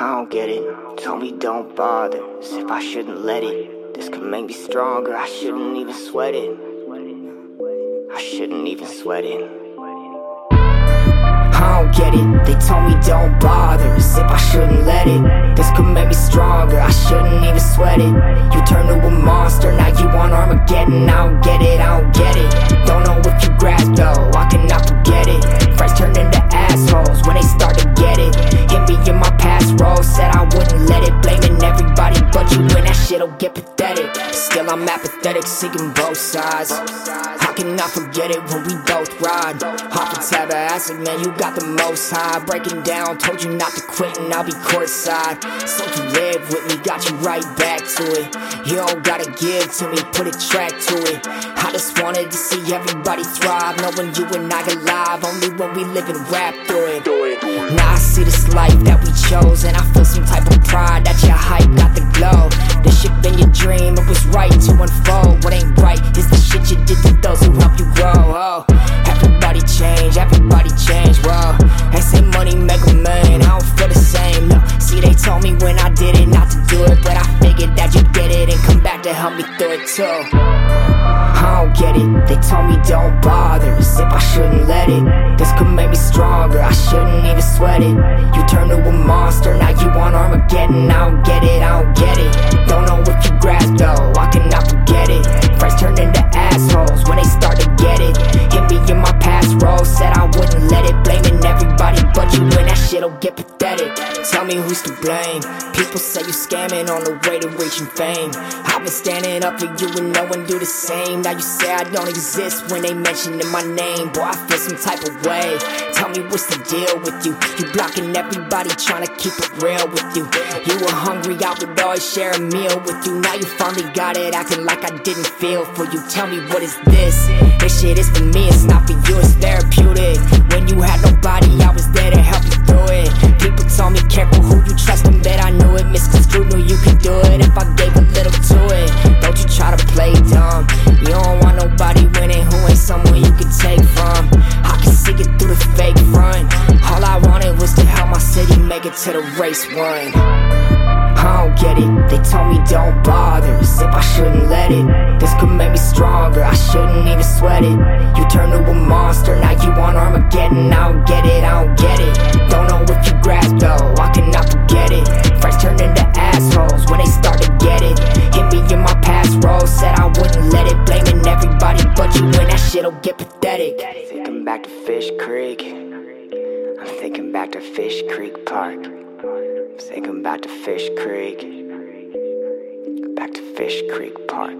I don't get it. Told me don't bother, as if I shouldn't let it. This could make me stronger, I shouldn't even sweat it. I shouldn't even sweat it. I don't get it. They told me don't bother, as if I shouldn't let it. This could make me stronger, I shouldn't even sweat it. You turn to a monster, now you want Armageddon. I don't get it, I don't get it. Shit'll get pathetic. Still, I'm apathetic, seeking both sides. How can I forget it when we both ride? Off a acid, man, you got the most high. Breaking down, told you not to quit, and I'll be courtside. So you live with me, got you right back to it. You don't gotta give to me, put a track to it. I just wanted to see everybody thrive, knowing you and I alive. Only when we live and rap through it. Now I see this life that we chose, and I feel some type of pride that your hype got the glow. This shit been your dream, it was right to unfold. What ain't right is the shit you did to those when I did it not to do it, but I figured that you'd get it and come back to help me through it too. I don't get it. They told me don't bother, as if I shouldn't let it. This could make me stronger, I shouldn't even sweat it. You turn to a monster, now you want Armageddon. I don't get it, I don't get it. Me who's to blame. People say you scamming on the way to reaching fame. I've been standing up for you and no one do the same. Now you say I don't exist when they mentioning my name. Boy, I feel some type of way. Tell me what's the deal with you? You blocking everybody, trying to keep it real with you. You were hungry, I would always share a meal with you. Now you finally got it, acting like I didn't feel for you. Tell me what is this? This shit is for me, it's not for you, to the race one. I don't get it. They told me don't bother, as if I shouldn't let it. This could make me stronger, I shouldn't even sweat it. You turn to a monster, now you want Armageddon. I don't get it, I don't get it. Don't know if you grasp though, I cannot forget it. Friends turn into assholes when they start to get it. Hit me in my past role, said I wouldn't let it. Blaming everybody but you, and that shit'll get pathetic. Thinking back to Fish Creek. Thinking back to Fish Creek Park. Thinking back to Fish Creek. Back to Fish Creek Park.